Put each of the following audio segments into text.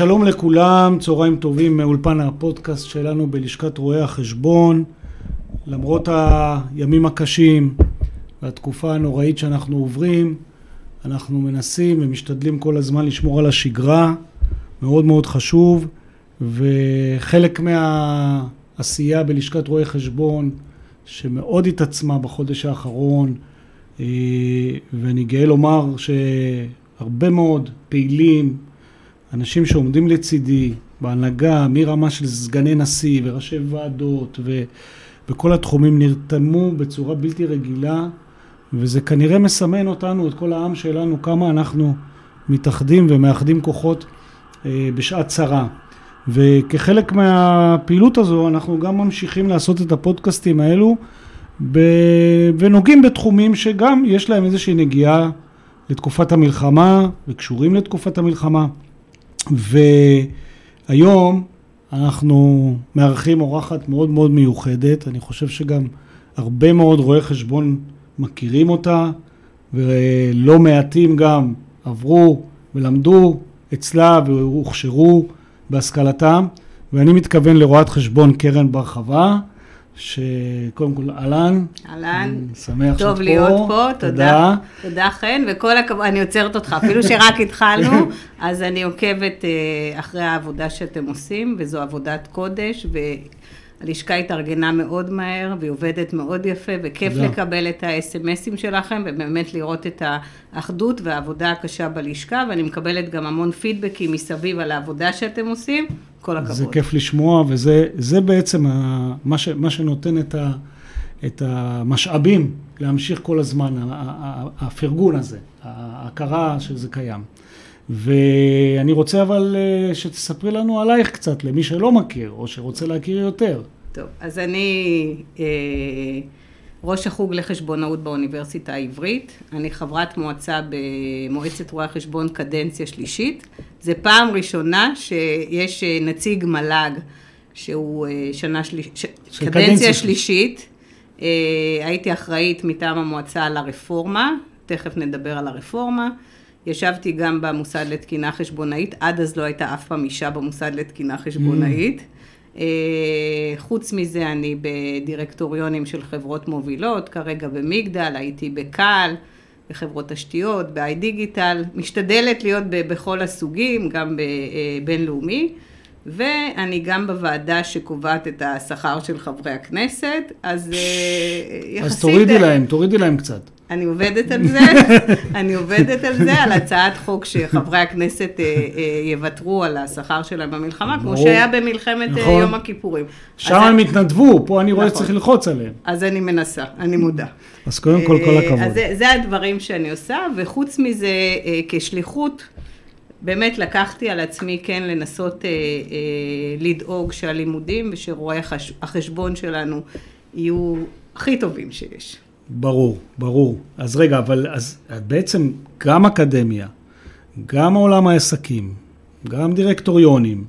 שלום לכולם, צהריים טובים מאולפן הפודקאסט שלנו בלשכת רואי החשבון. למרות הימים הקשים והתקופה הנוראית שאנחנו עוברים, אנחנו מנסים ומשתדלים כל הזמן לשמור על השגרה, מאוד מאוד חשוב, וחלק מהעשייה בלשכת רואי חשבון, שמאוד התעצמה בחודש האחרון, אה, ואני גאה לומר שהרבה מאוד פעילים, אנשים שעומדים לצידי בהנהגה, מרמה של סגני נשיא וראשי ועדות ובכל התחומים נרתמו בצורה בלתי רגילה וזה כנראה מסמן אותנו, את כל העם שלנו, כמה אנחנו מתאחדים ומאחדים כוחות אה, בשעת צרה. וכחלק מהפעילות הזו אנחנו גם ממשיכים לעשות את הפודקאסטים האלו ב... ונוגעים בתחומים שגם יש להם איזושהי נגיעה לתקופת המלחמה וקשורים לתקופת המלחמה. והיום אנחנו מארחים אורחת מאוד מאוד מיוחדת, אני חושב שגם הרבה מאוד רואי חשבון מכירים אותה, ולא מעטים גם עברו ולמדו אצלה והוכשרו בהשכלתם, ואני מתכוון לרואת חשבון קרן בר חווה, שקודם כל, אהלן. אהלן. שמח שאת פה. טוב להיות פה, תודה. תודה חן, וכל הכבוד, אני עוצרת אותך, אפילו שרק התחלנו, אז אני עוקבת אה, אחרי העבודה שאתם עושים, וזו עבודת קודש, הלשכה התארגנה מאוד מהר, והיא עובדת מאוד יפה, וכיף תודה. לקבל את האס.אם.אסים שלכם, ובאמת לראות את האחדות והעבודה הקשה בלשכה, ואני מקבלת גם המון פידבקים מסביב על העבודה שאתם עושים. כל הכבוד. זה כיף לשמוע, וזה בעצם ה, מה, ש, מה שנותן את, ה, את המשאבים להמשיך כל הזמן, הפרגון הזה, ההכרה שזה קיים. ואני רוצה אבל אה, שתספרי לנו עלייך קצת, למי שלא מכיר, או שרוצה להכיר יותר. טוב, אז אני אה, ראש החוג לחשבונאות באוניברסיטה העברית. אני חברת מועצה במועצת רואי החשבון קדנציה שלישית. זה פעם ראשונה שיש אה, נציג מל"ג שהוא אה, שנה שלישית, קדנציה שלישית. אה, הייתי אחראית מטעם המועצה על הרפורמה, תכף נדבר על הרפורמה. ישבתי גם במוסד לתקינה חשבונאית, עד אז לא הייתה אף פעם אישה במוסד לתקינה חשבונאית. Mm. חוץ מזה אני בדירקטוריונים של חברות מובילות, כרגע במגדל, הייתי בקל, בחברות תשתיות, ב-i דיגיטל, משתדלת להיות בכל הסוגים, גם בבינלאומי. ואני גם בוועדה שקובעת את השכר של חברי הכנסת, אז יחסית... אז תורידי להם, תורידי להם קצת. אני עובדת על זה, אני עובדת על זה, על הצעת חוק שחברי הכנסת אה, אה, יוותרו על השכר שלהם במלחמה, כמו שהיה במלחמת אה, נכון. יום הכיפורים. שם הם התנדבו, פה אני רואה נכון. שצריך ללחוץ עליהם. אז אני מנסה, אני מודה. אז קודם כל, כל הכבוד. אז זה, זה הדברים שאני עושה, וחוץ מזה, כשליחות, באמת לקחתי על עצמי כן לנסות אה, אה, לדאוג שהלימודים ושרואי החשבון שלנו יהיו הכי טובים שיש. ברור, ברור. אז רגע, אבל אז בעצם גם אקדמיה, גם עולם העסקים, גם דירקטוריונים,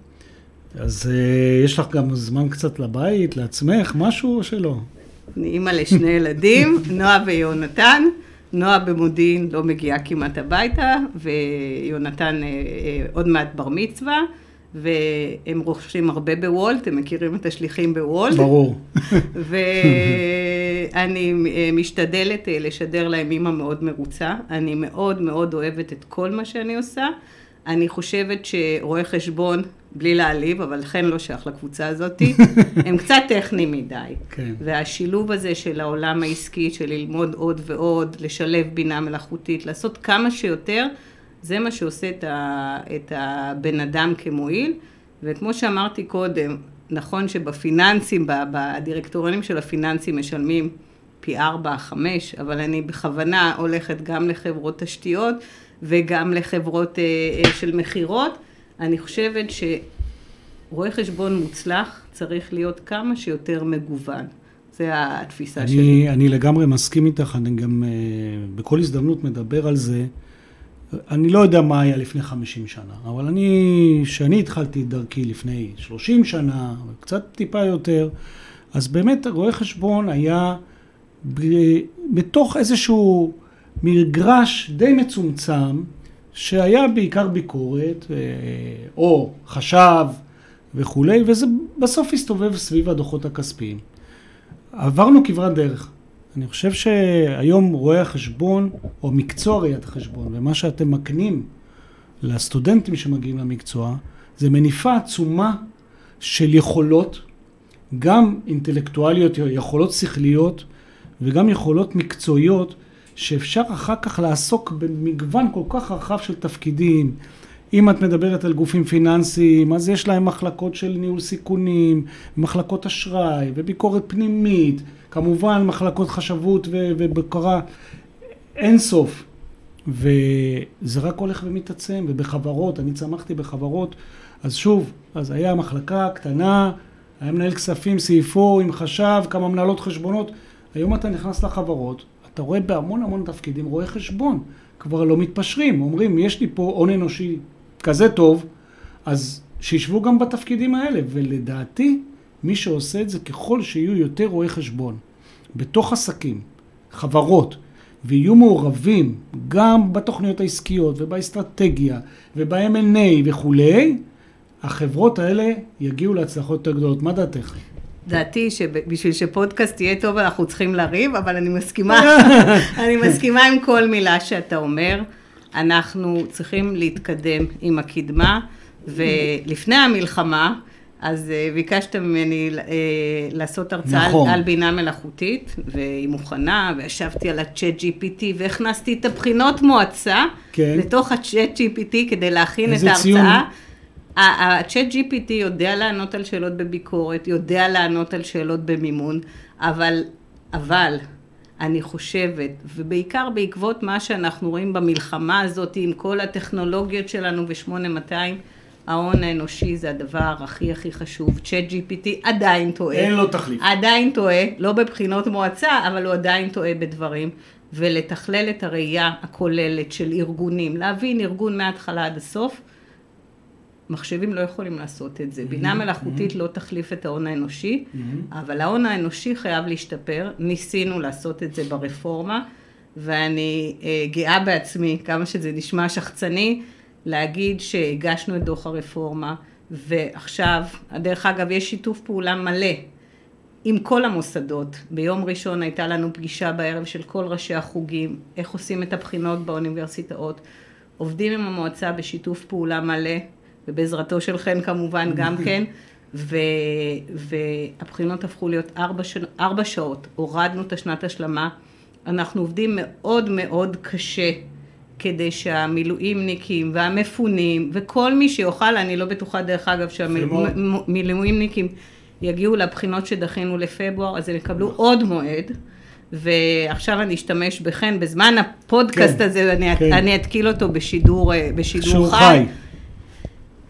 אז uh, יש לך גם זמן קצת לבית, לעצמך, משהו או שלא? אני אימא לשני ילדים, נועה ויונתן. נועה במודיעין לא מגיעה כמעט הביתה, ויונתן uh, uh, עוד מעט בר מצווה. והם רוכשים הרבה בוולט, הם מכירים את השליחים בוולט. ברור. ואני משתדלת אה, לשדר להם אימא מאוד מרוצה. אני מאוד מאוד אוהבת את כל מה שאני עושה. אני חושבת שרואי חשבון, בלי להעליב, אבל חן לא שייך לקבוצה הזאת, הם קצת טכניים מדי. כן. והשילוב הזה של העולם העסקי, של ללמוד עוד ועוד, לשלב בינה מלאכותית, לעשות כמה שיותר, זה מה שעושה את, ה, את הבן אדם כמועיל, וכמו שאמרתי קודם, נכון שבפיננסים, בדירקטוריונים של הפיננסים משלמים פי ארבע, חמש, אבל אני בכוונה הולכת גם לחברות תשתיות וגם לחברות אה, אה, של מכירות. אני חושבת שרואה חשבון מוצלח צריך להיות כמה שיותר מגוון. זה התפיסה אני, שלי. אני לגמרי מסכים איתך, אני גם אה, בכל הזדמנות מדבר על זה. אני לא יודע מה היה לפני 50 שנה, אבל אני, כשאני התחלתי את דרכי לפני 30 שנה, קצת טיפה יותר, אז באמת רואה חשבון היה ב, בתוך איזשהו מגרש די מצומצם, שהיה בעיקר ביקורת, אה, או חשב וכולי, וזה בסוף הסתובב סביב הדוחות הכספיים. עברנו כברת דרך. אני חושב שהיום רואי החשבון, או מקצוע ראיית החשבון, ומה שאתם מקנים לסטודנטים שמגיעים למקצוע, זה מניפה עצומה של יכולות, גם אינטלקטואליות, יכולות שכליות, וגם יכולות מקצועיות, שאפשר אחר כך לעסוק במגוון כל כך רחב של תפקידים. אם את מדברת על גופים פיננסיים, אז יש להם מחלקות של ניהול סיכונים, מחלקות אשראי וביקורת פנימית, כמובן מחלקות חשבות ובקרה אין סוף. וזה רק הולך ומתעצם, ובחברות, אני צמחתי בחברות, אז שוב, אז היה מחלקה קטנה, היה מנהל כספים, סעיפו עם חשב, כמה מנהלות חשבונות, היום אתה נכנס לחברות, אתה רואה בהמון המון תפקידים רואי חשבון, כבר לא מתפשרים, אומרים, יש לי פה הון אנושי כזה טוב, אז שישבו גם בתפקידים האלה, ולדעתי, מי שעושה את זה, ככל שיהיו יותר רואי חשבון, בתוך עסקים, חברות, ויהיו מעורבים גם בתוכניות העסקיות ובאסטרטגיה וב-M&A וכולי, החברות האלה יגיעו להצלחות יותר גדולות. מה דעתך? דעתי שבשביל שפודקאסט יהיה טוב אנחנו צריכים לריב, אבל אני מסכימה, אני מסכימה עם כל מילה שאתה אומר. אנחנו צריכים להתקדם עם הקדמה, ולפני המלחמה, אז אה, ביקשת ממני אה, לעשות הרצאה נכון. על בינה מלאכותית, והיא מוכנה, וישבתי על ה-chat GPT, והכנסתי את הבחינות מועצה כן. לתוך ה-chat GPT כדי להכין את ההרצאה. ציון? ה-chat GPT יודע לענות על שאלות בביקורת, יודע לענות על שאלות במימון, אבל, אבל, אני חושבת, ובעיקר בעקבות מה שאנחנו רואים במלחמה הזאת עם כל הטכנולוגיות שלנו ב-8200, ההון האנושי זה הדבר הכי הכי חשוב. צ'אט GPT עדיין טועה. אין לו תחליף. עדיין טועה, לא בבחינות מועצה, אבל הוא עדיין טועה בדברים. ולתכלל את הראייה הכוללת של ארגונים, להבין ארגון מההתחלה עד הסוף, מחשבים לא יכולים לעשות את זה. בינה mm-hmm. מלאכותית mm-hmm. לא תחליף את ההון האנושי, mm-hmm. אבל ההון האנושי חייב להשתפר. ניסינו לעשות את זה ברפורמה, ואני אה, גאה בעצמי, כמה שזה נשמע שחצני, להגיד שהגשנו את דוח הרפורמה, ועכשיו, דרך אגב, יש שיתוף פעולה מלא עם כל המוסדות. ביום ראשון הייתה לנו פגישה בערב של כל ראשי החוגים, איך עושים את הבחינות באוניברסיטאות. עובדים עם המועצה בשיתוף פעולה מלא, ובעזרתו של חן כמובן גם כן, ו, והבחינות הפכו להיות ארבע, ש... ארבע שעות, הורדנו את השנת השלמה, אנחנו עובדים מאוד מאוד קשה כדי שהמילואימניקים והמפונים וכל מי שיוכל, אני לא בטוחה דרך אגב שהמילואימניקים יגיעו לבחינות שדחינו לפברואר, אז הם יקבלו נכון. עוד מועד. ועכשיו אני אשתמש בחן, בזמן הפודקאסט כן, הזה אני, כן. אני אתקיל אותו בשידור, אה, בשידור חי. חי.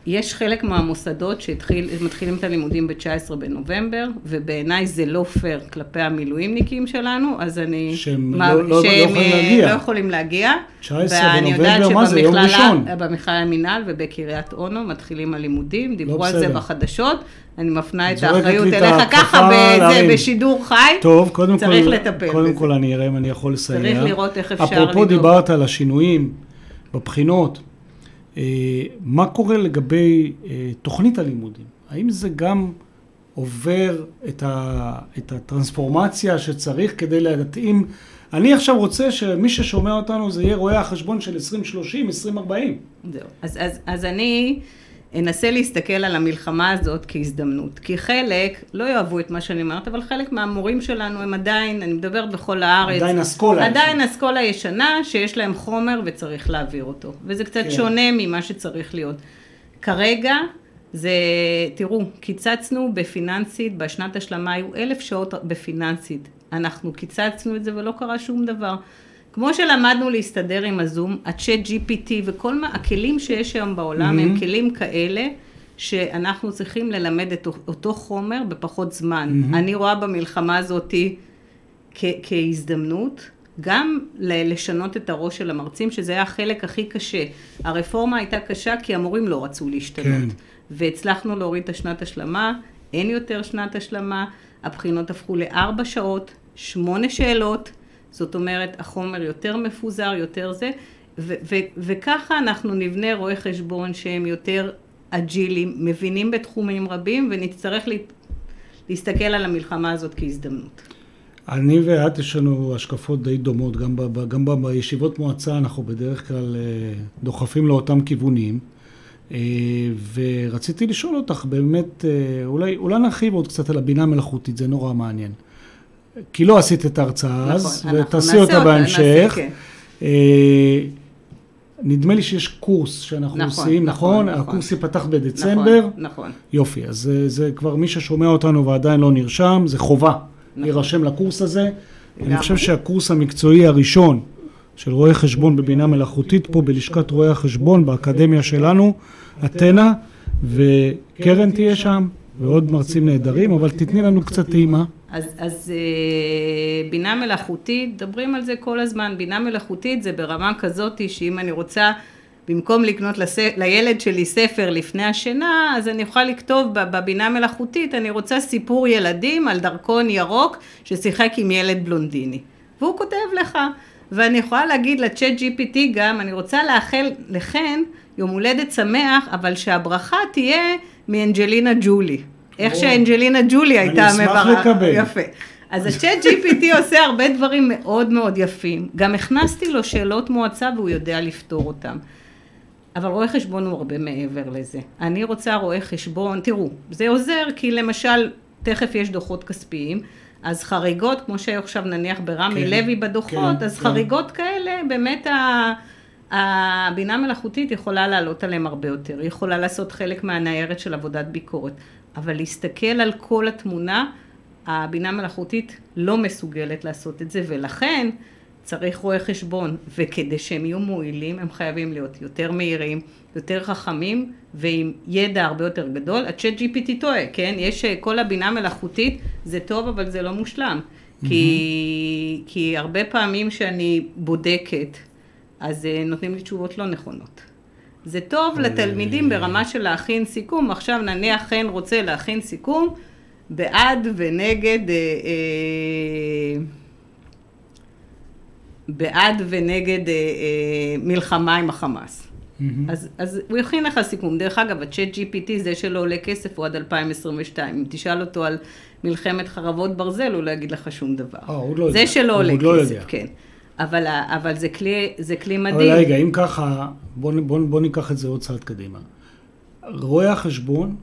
יש חלק מהמוסדות שמתחילים את הלימודים ב-19 בנובמבר, ובעיניי זה לא פייר כלפי המילואימניקים שלנו, אז אני... שהם, מה, לא, לא, שהם לא יכולים להגיע. לא יכולים להגיע. 19 בנובמבר, מה זה, יום ראשון? במכלל המינהל ובקריית אונו מתחילים הלימודים, דיברו לא על זה בחדשות. אני מפנה את האחריות אליך ככה, בזה, בשידור חי, טוב, קודם צריך כל, לטפל קודם בזה. כל אני אראה אם אני יכול לסייע. צריך לראות איך אפשר לדאוג. אפרופו דיברת על השינויים בבחינות. אה, מה קורה לגבי אה, תוכנית הלימודים? האם זה גם עובר את, ה, את הטרנספורמציה שצריך כדי להתאים? אני עכשיו רוצה שמי ששומע אותנו זה יהיה רואה החשבון של 2030, 2040. זהו. אז, אז, אז אני... אנסה להסתכל על המלחמה הזאת כהזדמנות. כי חלק, לא יאהבו את מה שאני אומרת, אבל חלק מהמורים שלנו הם עדיין, אני מדברת בכל הארץ. עדיין אסכולה. עדיין אסכולה ישנה, שיש להם חומר וצריך להעביר אותו. וזה קצת כן. שונה ממה שצריך להיות. כרגע, זה, תראו, קיצצנו בפיננסית, בשנת השלמה היו אלף שעות בפיננסית. אנחנו קיצצנו את זה ולא קרה שום דבר. כמו שלמדנו להסתדר עם הזום, הצ'אט GPT וכל מה, הכלים שיש היום בעולם mm-hmm. הם כלים כאלה שאנחנו צריכים ללמד את אותו חומר בפחות זמן. Mm-hmm. אני רואה במלחמה הזאת כ- כהזדמנות. גם לשנות את הראש של המרצים, שזה היה החלק הכי קשה. הרפורמה הייתה קשה כי המורים לא רצו להשתנות. כן. והצלחנו להוריד את השנת השלמה, אין יותר שנת השלמה, הבחינות הפכו לארבע שעות, שמונה שאלות, זאת אומרת, החומר יותר מפוזר, יותר זה, ו- ו- וככה אנחנו נבנה רואי חשבון שהם יותר אג'ילים, מבינים בתחומים רבים, ונצטרך לה- להסתכל על המלחמה הזאת כהזדמנות. אני ואת יש לנו השקפות די דומות, גם, ב, גם ב, בישיבות מועצה אנחנו בדרך כלל אה, דוחפים לאותם כיוונים. אה, ורציתי לשאול אותך באמת, אה, אולי, אולי נרחיב עוד קצת על הבינה המלאכותית, זה נורא מעניין. כי לא עשית את ההרצאה נכון, אז, ותעשי אותה אותה, בהמשך. כן. אה, נדמה לי שיש קורס שאנחנו נכון, עושים, נכון, נכון? נכון. הקורס ייפתח בדצמבר. נכון, נכון. יופי, אז זה, זה כבר מי ששומע אותנו ועדיין לא נרשם, זה חובה נכון. להירשם לקורס הזה. אני. חושב שהקורס המקצועי הראשון של רואי חשבון בבינה מלאכותית פה בלשכת רואי החשבון באקדמיה שלנו, אתנה, וקרן תהיה שם, ועוד מרצים נהדרים, אבל תתני לנו קצת טעימה. אז, אז אה, בינה מלאכותית, מדברים על זה כל הזמן, בינה מלאכותית זה ברמה כזאת שאם אני רוצה, במקום לקנות לס... לילד שלי ספר לפני השינה, אז אני יכולה לכתוב בבינה מלאכותית, אני רוצה סיפור ילדים על דרכון ירוק ששיחק עם ילד בלונדיני. והוא כותב לך, ואני יכולה להגיד לצ'אט GPT גם, אני רוצה לאחל לכן יום הולדת שמח, אבל שהברכה תהיה מאנג'לינה ג'ולי. איך. שאנג'לינה ג'ולי הייתה אשמח מברה- לקבל. יפה. אז הצ'אט GPT עושה הרבה דברים מאוד מאוד יפים. גם הכנסתי לו שאלות מועצה והוא יודע לפתור אותם. אבל רואה חשבון הוא הרבה מעבר לזה. אני רוצה רואה חשבון, תראו, זה עוזר כי למשל, תכף יש דוחות כספיים, אז חריגות, כמו שהיו עכשיו נניח ברמי כן, לוי בדוחות, כן, אז כן. חריגות כאלה, באמת ה... הבינה מלאכותית יכולה לעלות עליהם הרבה יותר, היא יכולה לעשות חלק מהניירת של עבודת ביקורת, אבל להסתכל על כל התמונה, הבינה מלאכותית לא מסוגלת לעשות את זה, ולכן צריך רואי חשבון, וכדי שהם יהיו מועילים, הם חייבים להיות יותר מהירים, יותר חכמים, ועם ידע הרבה יותר גדול. הצ'אט GPT טועה, כן? יש אה, כל הבינה מלאכותית, זה טוב, אבל זה לא מושלם. כי, כי הרבה פעמים שאני בודקת, אז אה, נותנים לי תשובות לא נכונות. זה טוב אבל, לתלמידים אה, ברמה של להכין סיכום, עכשיו נניח חן רוצה להכין סיכום, בעד ונגד, אה, אה, בעד ונגד אה, אה, מלחמה עם החמאס. אז, אז הוא יכין לך סיכום. דרך אגב, הצ'אט GPT זה שלא עולה כסף הוא עד 2022. אם תשאל אותו על מלחמת חרבות ברזל, הוא לא יגיד לך שום דבר. אה, לא זה יודע. שלא עולה לא כסף, יודע. כן. אבל, אבל זה, כלי, זה כלי מדהים. אבל רגע, אם ככה, בוא, נ- בוא, בוא ניקח את זה עוד צעד קדימה. רואי החשבון,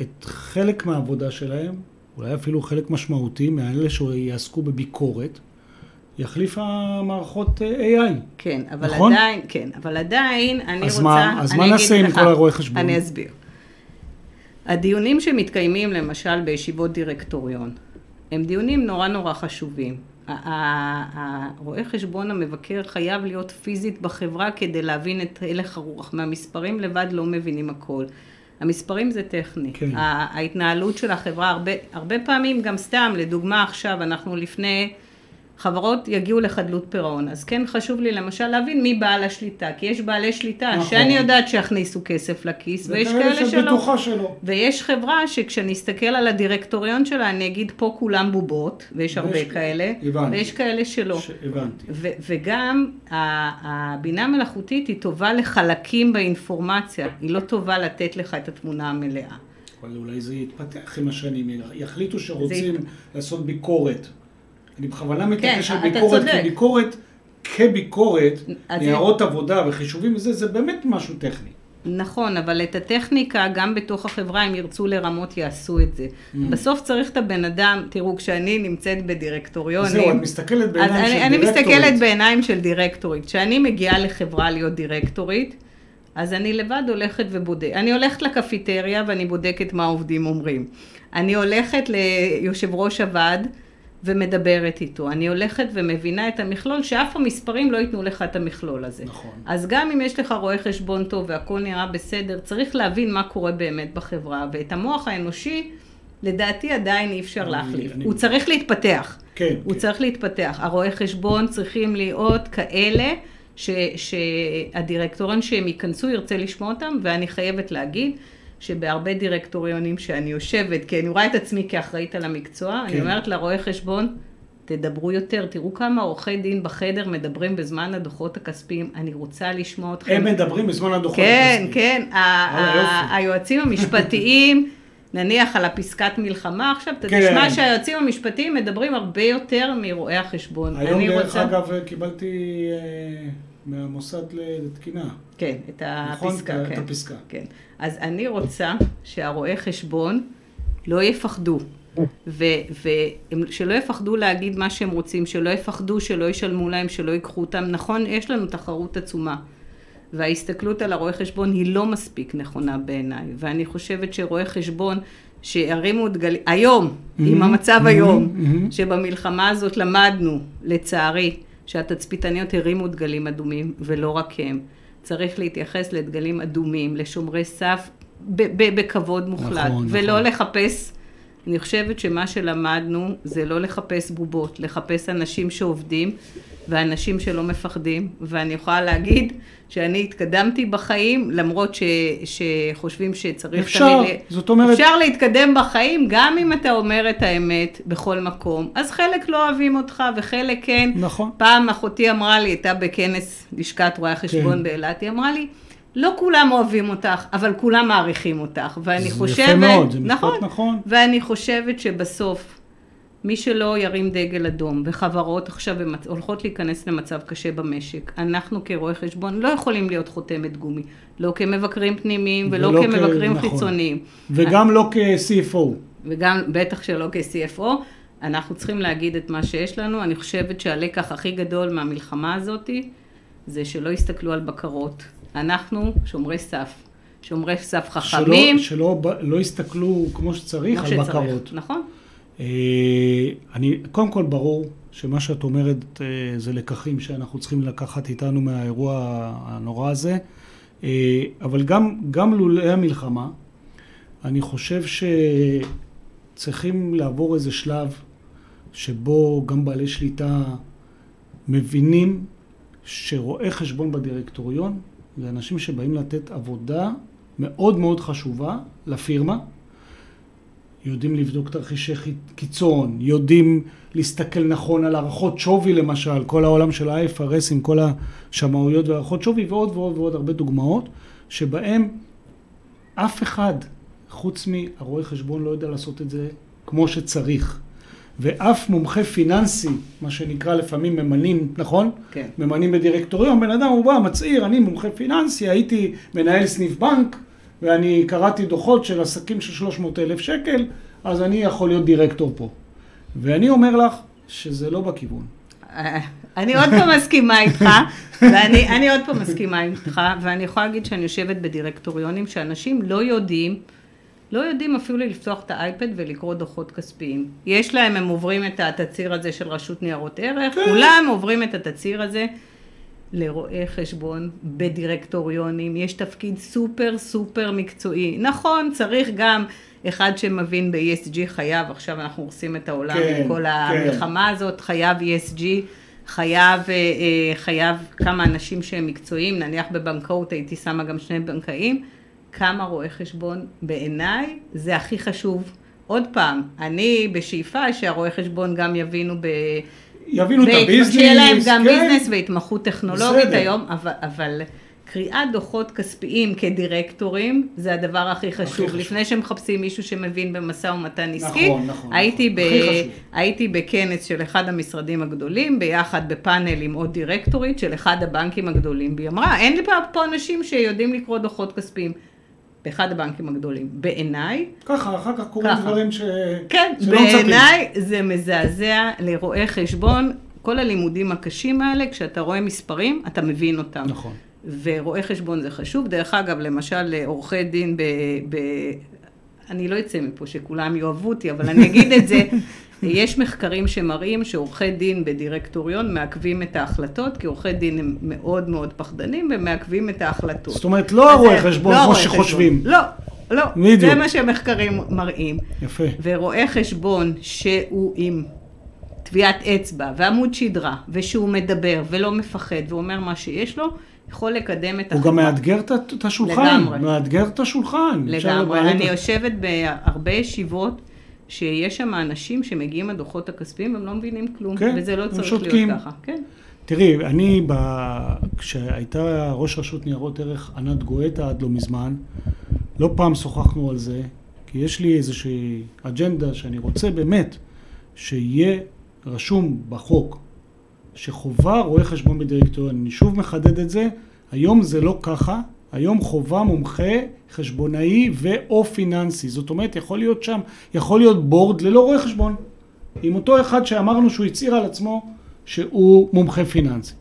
את חלק מהעבודה שלהם, אולי אפילו חלק משמעותי, מאלה שיעסקו בביקורת, יחליף המערכות אה, AI. כן, אבל נכון? עדיין, כן, אבל עדיין, אני אז רוצה... מה- אז אני מה נעשה עם לך, כל הרואי חשבון? אני אסביר. הדיונים שמתקיימים למשל בישיבות דירקטוריון, הם דיונים נורא נורא חשובים. הרואה חשבון המבקר חייב להיות פיזית בחברה כדי להבין את הלך הרוח. מהמספרים לבד לא מבינים הכל. המספרים זה טכני. כן. ההתנהלות של החברה, הרבה, הרבה פעמים גם סתם, לדוגמה עכשיו, אנחנו לפני, חברות יגיעו לחדלות פירעון. אז כן חשוב לי למשל להבין מי בעל השליטה, כי יש בעלי שליטה נכון. שאני יודעת שיכניסו כסף לכיס, ויש וכאלה כאלה שלא. שלא. ויש חברה שכשאני אסתכל על הדירקטוריון שלה, אני אגיד פה כולם בובות, ויש הרבה ויש- כאלה, הבנתי. ויש כאלה שלא. ש- הבנתי. ו- וגם הבינה המלאכותית היא טובה לחלקים באינפורמציה, היא לא טובה לתת לך את התמונה המלאה. אבל אולי זה יתפתח עם השנים, יחליטו שרוצים זה- לעשות ביקורת. אני בכוונה מתעקש על ביקורת. כי ביקורת כביקורת, ניירות עבודה וחישובים וזה, זה באמת משהו טכני. נכון, אבל את הטכניקה, גם בתוך החברה, אם ירצו לרמות, יעשו את זה. Mm. בסוף צריך את הבן אדם, תראו, כשאני נמצאת בדירקטוריונים... זהו, את מסתכלת בעיניים של אני, אני דירקטורית. מסתכלת בעיניים של דירקטורית. כשאני מגיעה לחברה להיות דירקטורית, אז אני לבד הולכת ובודקת. אני הולכת לקפיטריה ואני בודקת מה העובדים אומרים. אני הולכת ליושב ראש הוועד ומדברת איתו. אני הולכת ומבינה את המכלול, שאף המספרים לא ייתנו לך את המכלול הזה. נכון. אז גם אם יש לך רואה חשבון טוב והכל נראה בסדר, צריך להבין מה קורה באמת בחברה, ואת המוח האנושי, לדעתי עדיין אי אפשר אני- להחליף. אני- הוא צריך להתפתח. כן, הוא כן. צריך להתפתח. הרואי חשבון צריכים להיות כאלה ש, שהדירקטוריון שהם ייכנסו ירצה לשמוע אותם, ואני חייבת להגיד שבהרבה דירקטוריונים שאני יושבת, כי אני רואה את עצמי כאחראית על המקצוע, כן. אני אומרת לרואי חשבון, תדברו יותר, תראו כמה עורכי דין בחדר מדברים בזמן הדוחות הכספיים, אני רוצה לשמוע אתכם. הם מדברים בזמן הדוחות כן, הכספיים. כן, יופי. היועצים המשפטיים, נניח על הפסקת מלחמה עכשיו, אתה כן. תשמע שהיועצים המשפטיים מדברים הרבה יותר מרואי החשבון. היום דרך רוצה- אגב קיבלתי אה, מהמוסד לתקינה. כן, את נכון? הפסקה, את כן. הפסקה. כן. אז אני רוצה שהרואי חשבון לא יפחדו. ושלא יפחדו להגיד מה שהם רוצים, שלא יפחדו שלא ישלמו להם, שלא ייקחו אותם. נכון, יש לנו תחרות עצומה. וההסתכלות על הרואי חשבון היא לא מספיק נכונה בעיניי. ואני חושבת שרואי חשבון שירימו דגלים, היום, עם Mhm, המצב mhm, היום, mhm. שבמלחמה הזאת למדנו, לצערי, שהתצפיתניות הרימו דגלים אדומים, ולא רק הם. צריך להתייחס לדגלים אדומים, לשומרי סף, בכבוד מוחלט, נכון, ולא נכון. לחפש, אני חושבת שמה שלמדנו זה לא לחפש בובות, לחפש אנשים שעובדים ואנשים שלא מפחדים, ואני יכולה להגיד שאני התקדמתי בחיים, למרות ש, שחושבים שצריך אפשר, תמיד... זאת אומרת- אפשר להתקדם בחיים גם אם אתה אומר את האמת בכל מקום. אז חלק לא אוהבים אותך וחלק כן. נכון. פעם אחותי אמרה לי, הייתה בכנס לשכת רואי החשבון כן. באילת, היא אמרה לי, לא כולם אוהבים אותך, אבל כולם מעריכים אותך. ואני זה חושבת... יפה מאוד, זה משפט נכון. ואני חושבת שבסוף, מי שלא ירים דגל אדום, וחברות עכשיו. הולכות להיכנס למצב קשה במשק, אנחנו כרואי חשבון לא יכולים להיות חותמת גומי. לא כמבקרים פנימיים ולא, ולא כמבקרים נכון. חיצוניים. וגם לא כ-CFO. וגם בטח שלא כ-CFO, אנחנו צריכים להגיד את מה שיש לנו. אני חושבת שהלקח הכי גדול מהמלחמה הזאת זה שלא יסתכלו על בקרות. אנחנו שומרי סף. שומרי סף חכמים. שלא, שלא לא יסתכלו כמו שצריך כמו על שצריך. בקרות. נכון? אה, אני, קודם כל ברור שמה שאת אומרת אה, זה לקחים שאנחנו צריכים לקחת איתנו מהאירוע הנורא הזה, אה, אבל גם, גם לולא המלחמה, אני חושב שצריכים לעבור איזה שלב שבו גם בעלי שליטה מבינים שרואי חשבון בדירקטוריון זה אנשים שבאים לתת עבודה מאוד מאוד חשובה לפירמה. יודעים לבדוק תרחישי חי- קיצון, יודעים להסתכל נכון על הערכות שווי למשל, כל העולם של ה-IFRS עם כל השמאויות והערכות שווי ועוד ועוד ועוד הרבה דוגמאות, שבהם אף אחד חוץ מהרואה חשבון לא יודע לעשות את זה כמו שצריך. ואף מומחה פיננסי, מה שנקרא לפעמים ממנים, נכון? כן. ממנים בדירקטוריון, בן אדם הוא בא, מצהיר, אני מומחה פיננסי, הייתי מנהל סניף בנק, ואני קראתי דוחות של עסקים של 300 אלף שקל, אז אני יכול להיות דירקטור פה. ואני אומר לך שזה לא בכיוון. אה, אני עוד פעם מסכימה איתך, ואני אני עוד פעם מסכימה איתך, ואני יכולה להגיד שאני יושבת בדירקטוריונים שאנשים לא יודעים, לא יודעים אפילו לפתוח את האייפד ולקרוא דוחות כספיים. יש להם, הם עוברים את התצהיר הזה של רשות ניירות ערך, כן. כולם עוברים את התצהיר הזה. לרואי חשבון בדירקטוריונים, יש תפקיד סופר סופר מקצועי. נכון, צריך גם אחד שמבין ב-ESG חייב, עכשיו אנחנו הורסים את העולם כן, עם כל כן. המלחמה הזאת, חייב ESG, חייב, אה, אה, חייב כמה אנשים שהם מקצועיים, נניח בבנקאות הייתי שמה גם שני בנקאים, כמה רואי חשבון בעיניי זה הכי חשוב. עוד פעם, אני בשאיפה שהרואי חשבון גם יבינו ב... יבינו את הביזנס, שיהיה להם גם כן. ביזנס והתמחות טכנולוגית בסדר. היום, אבל, אבל קריאת דוחות כספיים כדירקטורים, זה הדבר הכי חשוב. חשוב. לפני שמחפשים מישהו שמבין במשא ומתן עסקי, נכון, נכון, הייתי, נכון. ב, הכי. הייתי בכנס של אחד המשרדים הגדולים, ביחד בפאנל עם עוד דירקטורית של אחד הבנקים הגדולים, והיא אמרה, אין לי פה אנשים שיודעים לקרוא דוחות כספיים. באחד הבנקים הגדולים. בעיניי, ככה, אחר כך קורים ככה. דברים ש... כן, שלא מצפים. בעיניי זה מזעזע לרואי חשבון, כל הלימודים הקשים האלה, כשאתה רואה מספרים, אתה מבין אותם. נכון. ורואי חשבון זה חשוב. דרך אגב, למשל, עורכי דין ב... ב... אני לא אצא מפה שכולם יאהבו אותי, אבל אני אגיד את זה. יש מחקרים שמראים שעורכי דין בדירקטוריון מעכבים את ההחלטות, כי עורכי דין הם מאוד מאוד פחדנים ומעכבים את ההחלטות. זאת אומרת, לא זה- חשבון לא כמו שחושבים. לא, לא. בדיוק. זה מה שהמחקרים מראים. יפה. ורואה חשבון שהוא עם טביעת אצבע ועמוד שדרה, ושהוא מדבר ולא מפחד ואומר מה שיש לו, יכול לקדם את הוא גם מאתגר את השולחן. לגמרי. מאתגר את השולחן. לגמרי. אני יושבת בהרבה ישיבות, שיש שם אנשים שמגיעים הדוחות הכספיים, הם לא מבינים כלום, כן, וזה לא צריך שותקים. להיות ככה. כן. תראי, אני, ב... כשהייתה ראש רשות ניירות ערך ענת גואטה עד לא מזמן, לא פעם שוחחנו על זה, כי יש לי איזושהי אג'נדה שאני רוצה באמת שיהיה רשום בחוק שחובה רואה חשבון בדירקטוריון. אני שוב מחדד את זה, היום זה לא ככה, היום חובה מומחה חשבונאי ו/או פיננסי. זאת אומרת, יכול להיות שם, יכול להיות בורד ללא רואה חשבון. עם אותו אחד שאמרנו שהוא הצהיר על עצמו שהוא מומחה פיננסי.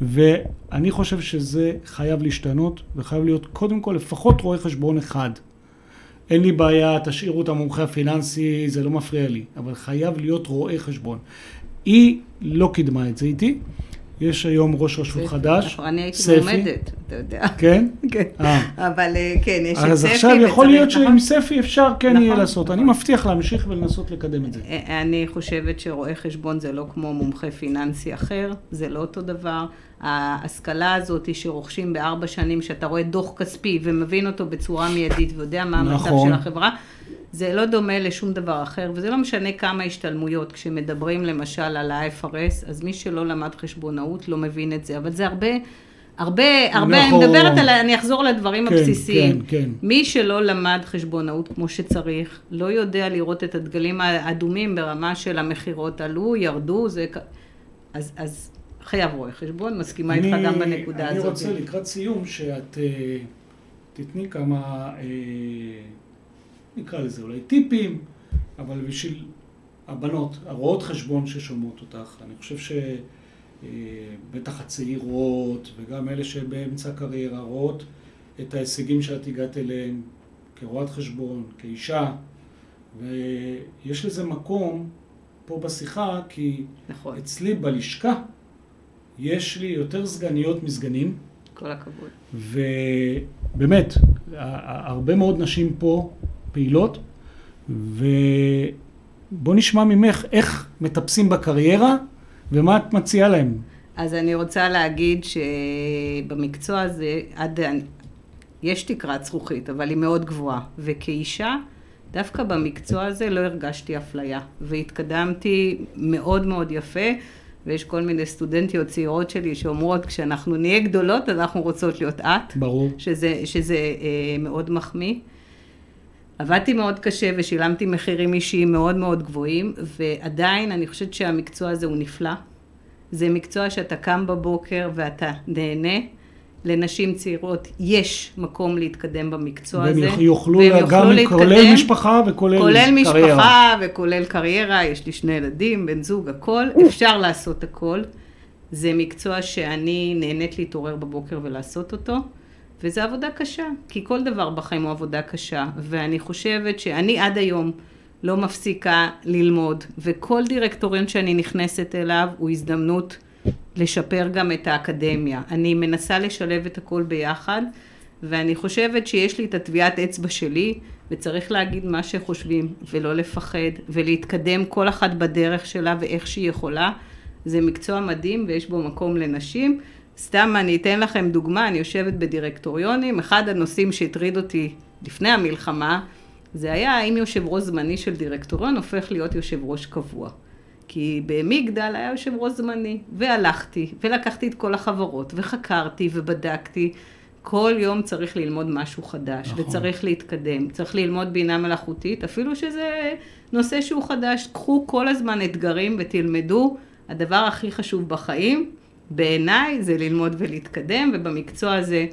ואני חושב שזה חייב להשתנות, וחייב להיות קודם כל לפחות רואה חשבון אחד. אין לי בעיה, תשאירו את המומחה הפיננסי, זה לא מפריע לי, אבל חייב להיות רואה חשבון. היא לא קידמה את זה איתי, יש היום ראש רשות חדש, נכון, אני הייתי ספי. מועמדת, אתה יודע. כן? כן. אה. אבל אה, כן, יש את ספי. אז עכשיו יכול להיות נכון. שעם ספי אפשר כן יהיה נכון, לעשות. אני נכון. מבטיח להמשיך ולנסות לקדם את זה. אה, אני חושבת שרואה חשבון זה לא כמו מומחה פיננסי אחר, זה לא אותו דבר. ההשכלה הזאת שרוכשים בארבע שנים, שאתה רואה דוח כספי ומבין אותו בצורה מיידית ויודע מה המצב נכון. של החברה, זה לא דומה לשום דבר אחר, וזה לא משנה כמה השתלמויות. כשמדברים למשל על ה-IFRS, אז מי שלא למד חשבונאות לא מבין את זה, אבל זה הרבה... הרבה, הרבה, נכון. אני מדברת על, אני אחזור לדברים כן, הבסיסיים. כן, כן. מי שלא למד חשבונאות כמו שצריך, לא יודע לראות את הדגלים האדומים ברמה של המכירות עלו, ירדו, זה... אז, אז חייב רואה חשבון, מסכימה איתך אני- גם בנקודה אני הזאת. רוצה לקראת סיום שאת אה, תתני כמה, אה, נקרא לזה אולי טיפים, אבל בשביל הבנות, הרואות חשבון ששומעות אותך, אני חושב שבטח הצעירות וגם אלה שבאמצע הקריירה רואות את ההישגים שאת הגעת אליהם כרואת חשבון, כאישה, ויש לזה מקום פה בשיחה, כי נכון, אצלי בלשכה יש לי יותר סגניות מסגנים, כל הכבוד. ובאמת, הרבה מאוד נשים פה פעילות, ובוא נשמע ממך איך מטפסים בקריירה ומה את מציעה להם. אז אני רוצה להגיד שבמקצוע הזה, עד, יש תקרת זכוכית, אבל היא מאוד גבוהה. וכאישה, דווקא במקצוע הזה לא הרגשתי אפליה, והתקדמתי מאוד מאוד יפה, ויש כל מיני סטודנטיות צעירות שלי שאומרות, כשאנחנו נהיה גדולות, אנחנו רוצות להיות את, ברור. שזה, שזה אה, מאוד מחמיא. עבדתי מאוד קשה ושילמתי מחירים אישיים מאוד מאוד גבוהים, ועדיין אני חושבת שהמקצוע הזה הוא נפלא. זה מקצוע שאתה קם בבוקר ואתה נהנה. לנשים צעירות יש מקום להתקדם במקצוע והם הזה. יוכ- יוכלו והם גם, להתקדם, כולל משפחה וכולל כולל קריירה. משפחה וכולל קריירה, יש לי שני ילדים, בן זוג, הכל, אפשר לעשות הכל. זה מקצוע שאני נהנית להתעורר בבוקר ולעשות אותו, וזו עבודה קשה, כי כל דבר בחיים הוא עבודה קשה, ואני חושבת שאני עד היום לא מפסיקה ללמוד, וכל דירקטוריון שאני נכנסת אליו הוא הזדמנות לשפר גם את האקדמיה. אני מנסה לשלב את הכל ביחד, ואני חושבת שיש לי את הטביעת אצבע שלי, וצריך להגיד מה שחושבים, ולא לפחד, ולהתקדם כל אחת בדרך שלה ואיך שהיא יכולה. זה מקצוע מדהים ויש בו מקום לנשים. סתם אני אתן לכם דוגמה, אני יושבת בדירקטוריונים, אחד הנושאים שהטריד אותי לפני המלחמה, זה היה האם יושב ראש זמני של דירקטוריון הופך להיות יושב ראש קבוע. כי במגדל היה יושב ראש זמני, והלכתי, ולקחתי את כל החברות, וחקרתי ובדקתי. כל יום צריך ללמוד משהו חדש, נכון. וצריך להתקדם. צריך ללמוד בינה מלאכותית, אפילו שזה נושא שהוא חדש. קחו כל הזמן אתגרים ותלמדו. הדבר הכי חשוב בחיים, בעיניי, זה ללמוד ולהתקדם, ובמקצוע הזה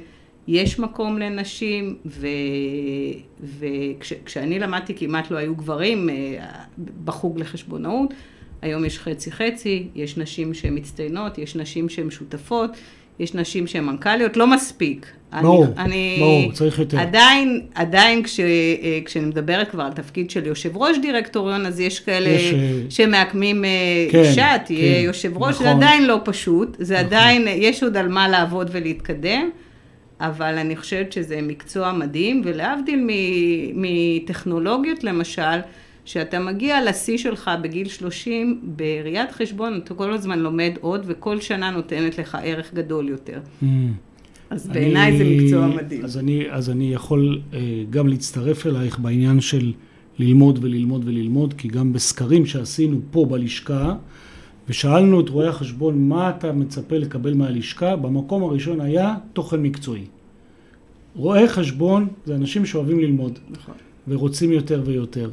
יש מקום לנשים, וכשאני למדתי כמעט לא היו גברים אה, בחוג לחשבונאות. היום יש חצי חצי, יש נשים שהן מצטיינות, יש נשים שהן שותפות, יש נשים שהן מנכ"ליות, לא מספיק. ברור, ברור, צריך יותר. עדיין, עדיין כש, אה, כשאני מדברת כבר על תפקיד של יושב ראש דירקטוריון, אז יש כאלה יש, אה, שמעקמים אה, כן, אישה, תהיה כן, יושב ראש, זה נכון. עדיין לא פשוט, זה נכון. עדיין, יש עוד על מה לעבוד ולהתקדם. אבל אני חושבת שזה מקצוע מדהים, ולהבדיל מטכנולוגיות למשל, שאתה מגיע לשיא שלך בגיל 30, בראיית חשבון אתה כל הזמן לומד עוד, וכל שנה נותנת לך ערך גדול יותר. Mm. אז בעיניי זה מקצוע מדהים. אז אני, אז אני יכול אה, גם להצטרף אלייך בעניין של ללמוד וללמוד וללמוד, כי גם בסקרים שעשינו פה בלשכה, ושאלנו את רואי החשבון מה אתה מצפה לקבל מהלשכה, במקום הראשון היה תוכן מקצועי. רואי חשבון זה אנשים שאוהבים ללמוד. נכון. ורוצים יותר ויותר.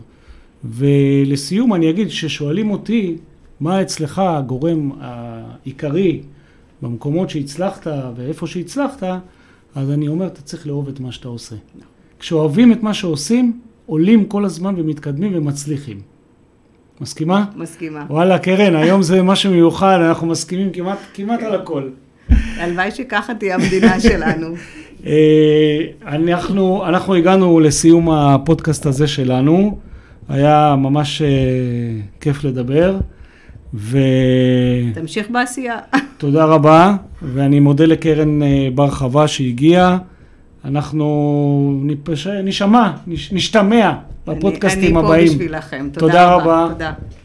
ולסיום אני אגיד ששואלים אותי מה אצלך הגורם העיקרי במקומות שהצלחת ואיפה שהצלחת, אז אני אומר, אתה צריך לאהוב את מה שאתה עושה. כשאוהבים את מה שעושים, עולים כל הזמן ומתקדמים ומצליחים. מסכימה? מסכימה. וואלה, קרן, היום זה משהו מיוחד, אנחנו מסכימים כמעט, כמעט על הכל. הלוואי שככה תהיה המדינה שלנו. אה, אנחנו, אנחנו הגענו לסיום הפודקאסט הזה שלנו, היה ממש אה, כיף לדבר, ותודה תמשיך בעשייה. רבה, ואני מודה לקרן אה, בר חווה שהגיעה. אנחנו נפש... נשמע, נש... נשתמע בפודקאסטים אני הבאים. פה בשבילכם. תודה רבה. תודה.